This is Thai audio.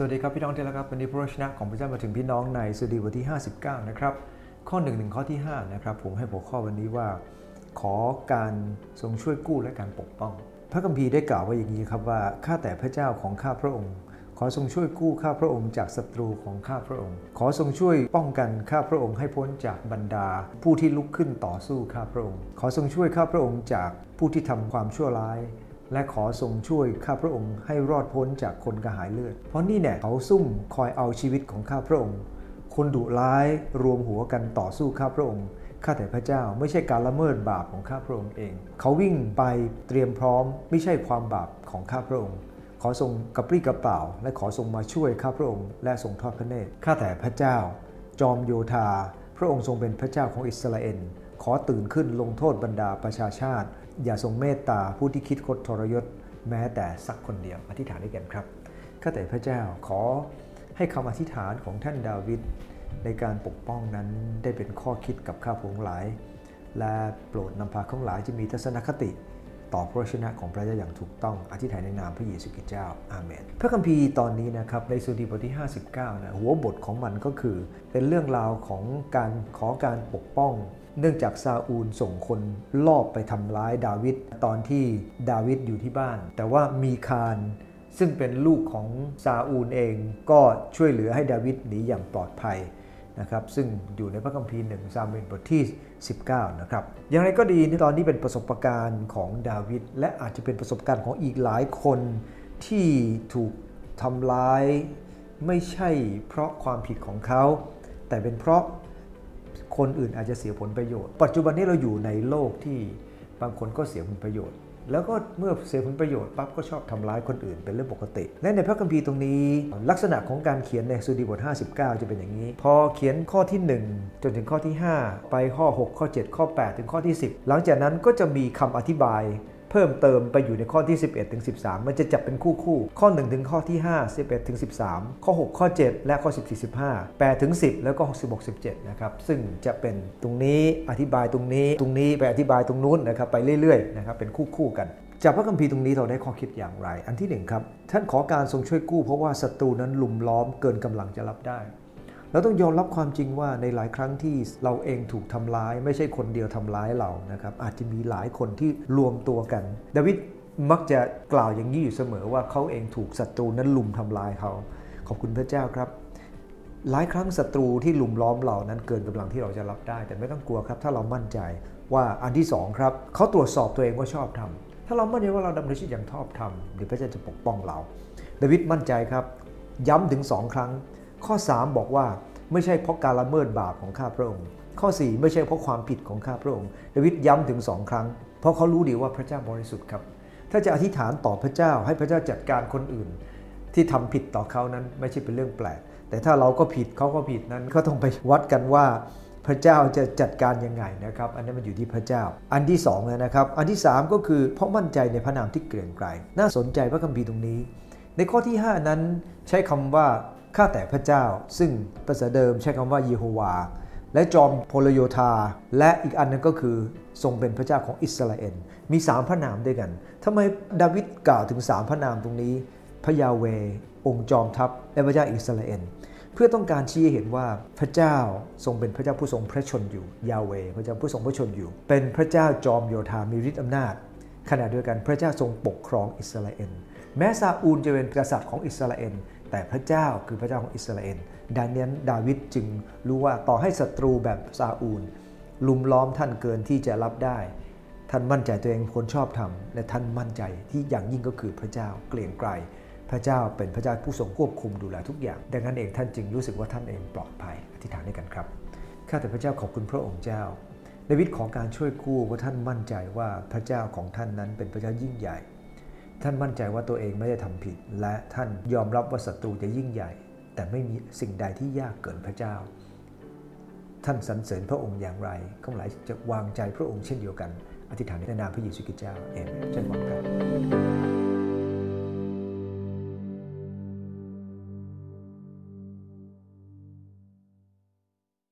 สวัสดีครับพี่น้องที่รักครับวันนี้พระวจนะของพระเจ้ามาถึงพี่น้องในสดีบทที่ 59 นะครับ ข้อ1นึ่งข้อที่ 5 นะครับ ผมให้หัวข้อวันนี้ว่า ขอการทรงช่วยกู้และการปกป้อง พระคัมภีร์ได้กล่าวไว้อย่างนี้ครับว่าข้าแต่พระเจ้าของข้าพระองค์ ขอทรงช่วยกู้ข้าพระองค์จากศัตรูของข้าพระองค์ ขอทรงช่วยป้องกันข้าพระองค์ให้พ้นจากบรรดา ผู้ที่ลุกขึ้นต่อสู้ข้าพระองค์ ขอทรงช่วยข้าพระองค์จากผู้ที่ทำความชั่วร้าย และขอทรงช่วยข้าพระองค์ให้รอดพ้นจากคนกระหายเลือด เพราะนี่แน่เขาซุ่มคอยเอาชีวิตของข้าพระองค์ คนดุร้ายรวมหัวกันต่อสู้ข้าพระองค์ ข้าแต่พระเจ้าไม่ใช่การละเมิดบาปของข้าพระองค์เอง เขาวิ่งไปเตรียมพร้อม ไม่ใช่ความบาปของข้าพระองค์ ขอทรงกระปรี้กระเป๋า และขอทรงมาช่วยข้าพระองค์ และทรงทอดพระเนตร ข้าแต่พระเจ้า จอมโยธา พระองค์ทรงเป็นพระเจ้าของอิสราเอล ขอตื่นขึ้นลงโทษบรรดาประชาชาติ อย่าทรงเมตตาผู้ที่คิดคดทรยศแม้แต่สักคนเดียวอธิษฐานด้วยกันครับข้าแต่พระเจ้าขอให้คำอธิษฐานของท่านดาวิดในการปกป้องนั้นได้เป็นข้อคิดกับข้าพงหลาย และโปรดนำพาข้างหลายจะมีทัศนคติ ต่อพระชนะของพระเจ้าอย่างถูกต้องอธิษฐานในนามพระเยซูคริสต์เจ้าอาเมน พระคัมภีร์ตอนนี้นะครับในสุดีบทที่ 59นะหัวบทของมันก็คือ เป็นเรื่องราวของการขอการปกป้อง เนื่องจากซาอูลส่งคนลอบไปทำร้ายดาวิดตอนที่ดาวิดอยู่ที่บ้าน แต่ว่ามีคารซึ่งเป็นลูกของซาอูลเอง ก็ช่วยเหลือให้ดาวิดหนีอย่างปลอดภัย นะครับซึ่งอยู่ในพระคัมภีร์หนึ่งซามูเอลบทที่ 19 นะครับ อย่างไรก็ดีตอนนี้เป็นประสบการณ์ของดาวิดและอาจจะเป็นประสบการณ์ของอีกหลายคนที่ถูกทำร้าย ไม่ใช่เพราะความผิดของเขา แต่เป็นเพราะคนอื่นอาจจะเสียผลประโยชน์ ปัจจุบันนี้เราอยู่ในโลกที่บางคนก็เสียผลประโยชน์ แล้วก็เมื่อเสียผลประโยชน์ปั๊บก็ชอบทำร้ายคนอื่นเป็นเรื่องปกติ และในพระคัมภีร์ตรงนี้ ลักษณะของการเขียนในสุดีบท 59 จะเป็นอย่างนี้ พอเขียนข้อที่ 1 จนถึงข้อที่ 5 ไปข้อ 6 ข้อ 7 ข้อ 8 ถึงข้อที่ 10 หลังจากนั้นก็จะมีคำอธิบาย เพิ่มเติมไปอยู่ในข้อที่ 11ถึง13 มันจะจับเป็นคู่คู่ ข้อ 1 ถึงข้อที่ 5 11ถึง13 ข้อ 6 ข้อ 7 และข้อ 14 15 8ถึง10 แล้วก็16 17 นะครับ ซึ่งจะเป็นตรงนี้อธิบายตรงนี้ ตรงนี้ไปอธิบายตรงนู้นนะครับ ไปเรื่อยๆ นะครับ เป็นคู่คู่กันจากพระคัมภีร์ตรงนี้เราได้ข้อคิดอย่างไร อันที่หนึ่งครับ ท่านขอการทรงช่วยกู้เพราะว่าศัตรูนั้นลุมล้อมเกินกำลังจะรับได้ เราต้องยอมรับความจริงว่าในหลายครั้งที่เราเองถูกทำร้าย ไม่ใช่คนเดียวทำร้ายเรานะครับอาจจะมีหลายคนที่รวมตัวกันดาวิดมักจะกล่าวอย่างนี้อยู่เสมอว่าเขาเองถูกศัตรูนั้นลุมทำร้ายเขา ขอบคุณพระเจ้าครับ หลายครั้งศัตรูที่ลุมล้อมเรานั้นเกินกำลังที่เราจะรับได้ แต่ไม่ต้องกลัวครับ ถ้าเรามั่นใจว่าอันที่สองครับเขาตรวจสอบตัวเองว่าชอบทำถ้าเรามั่นใจว่าเราดำเนินชีวิตอย่างชอบทำเดี๋ยวพระเจ้าจะปกป้องเรา ดาวิดมั่นใจครับ ย้ำถึงสองครั้ง ข้อ 3 บอกว่าไม่ใช่เพราะการละเมิดบาปของข้าพระองค์ ข้อ 4 ไม่ใช่เพราะความผิดของข้าพระองค์ดาวิดย้ำถึงสองครั้ง เพราะเขารู้ดีว่าพระเจ้าบริสุทธิ์ครับ ถ้าจะอธิษฐานต่อพระเจ้าให้พระเจ้าจัดการคนอื่น ที่ทำผิดต่อเขานั้นไม่ใช่เป็นเรื่องแปลก แต่ถ้าเราก็ผิดเขาก็ผิดนั้นก็ต้องไปวัดกันว่าพระเจ้าจะจัดการยังไงนะครับ อันนี้มันอยู่ที่พระเจ้า อันที่2เลยนะครับ อันที่ 3 ก็คือเพราะมั่นใจในพระนามที่เกรียงไกรน่าสนใจพระคัมภีร์ตรงนี้ ในข้อที่ 5 นั้นใช้คำว่า ข้าแต่พระเจ้า ซึ่งภาษาเดิมใช้คำว่าเยโฮวา และจอมพลโยธา และอีกอันนึงก็คือทรงเป็นพระเจ้าของอิสราเอลมี3พระนามด้วยกันทำไมดาวิดกล่าวถึง3พระนามตรงนี้ พระยาเว องค์จอมทัพ และพระเจ้าอิสราเอลเพื่อต้องการชี้ให้เห็นว่าพระเจ้าทรงเป็นพระเจ้าผู้ทรงพระชนอยู่ ยาเว พระเจ้าผู้ทรงพระชนอยู่ เป็นพระเจ้าจอมโยธามีฤทธิ์อำนาจขณะเดียวกันพระเจ้าทรงปกครองอิสราเอลแม้ซาอูลจะเป็นกษัตริย์ของอิสราเอล แต่พระเจ้าคือพระเจ้าของอิสราเอลดังนั้นดาวิดจึงรู้ว่าต่อให้ศัตรูแบบซาอูล ลุมล้อมท่านเกินที่จะรับได้ ท่านมั่นใจตัวเองคนชอบทำและท่านมั่นใจที่อย่างยิ่งก็คือพระเจ้าเกลียงไกรพระเจ้าเป็นพระเจ้าผู้ทรงควบคุมดูแลทุกอย่าง ดังนั้นเองท่านจึงรู้สึกว่าท่านเองปลอดภัยอธิษฐานด้วยกันครับข้าแต่พระเจ้าขอบคุณพระองค์เจ้าดาวิดของการช่วยกู้ว่าท่านมั่นใจว่าพระเจ้าของท่านนั้นเป็นพระเจ้ายิ่งใหญ่ ท่านมั่นใจว่าตัวเองไม่ได้ทำผิด และท่านยอมรับว่าศัตรูจะยิ่งใหญ่ แต่ไม่มีสิ่งใดที่ยากเกินพระเจ้า ท่านสรรเสริญพระองค์อย่างไรข้าหลายจะวางใจพระองค์เช่นเดียวกัน อธิษฐานในนามพระเยซูคริสต์เจ้าเอเมนเช่นวันกัน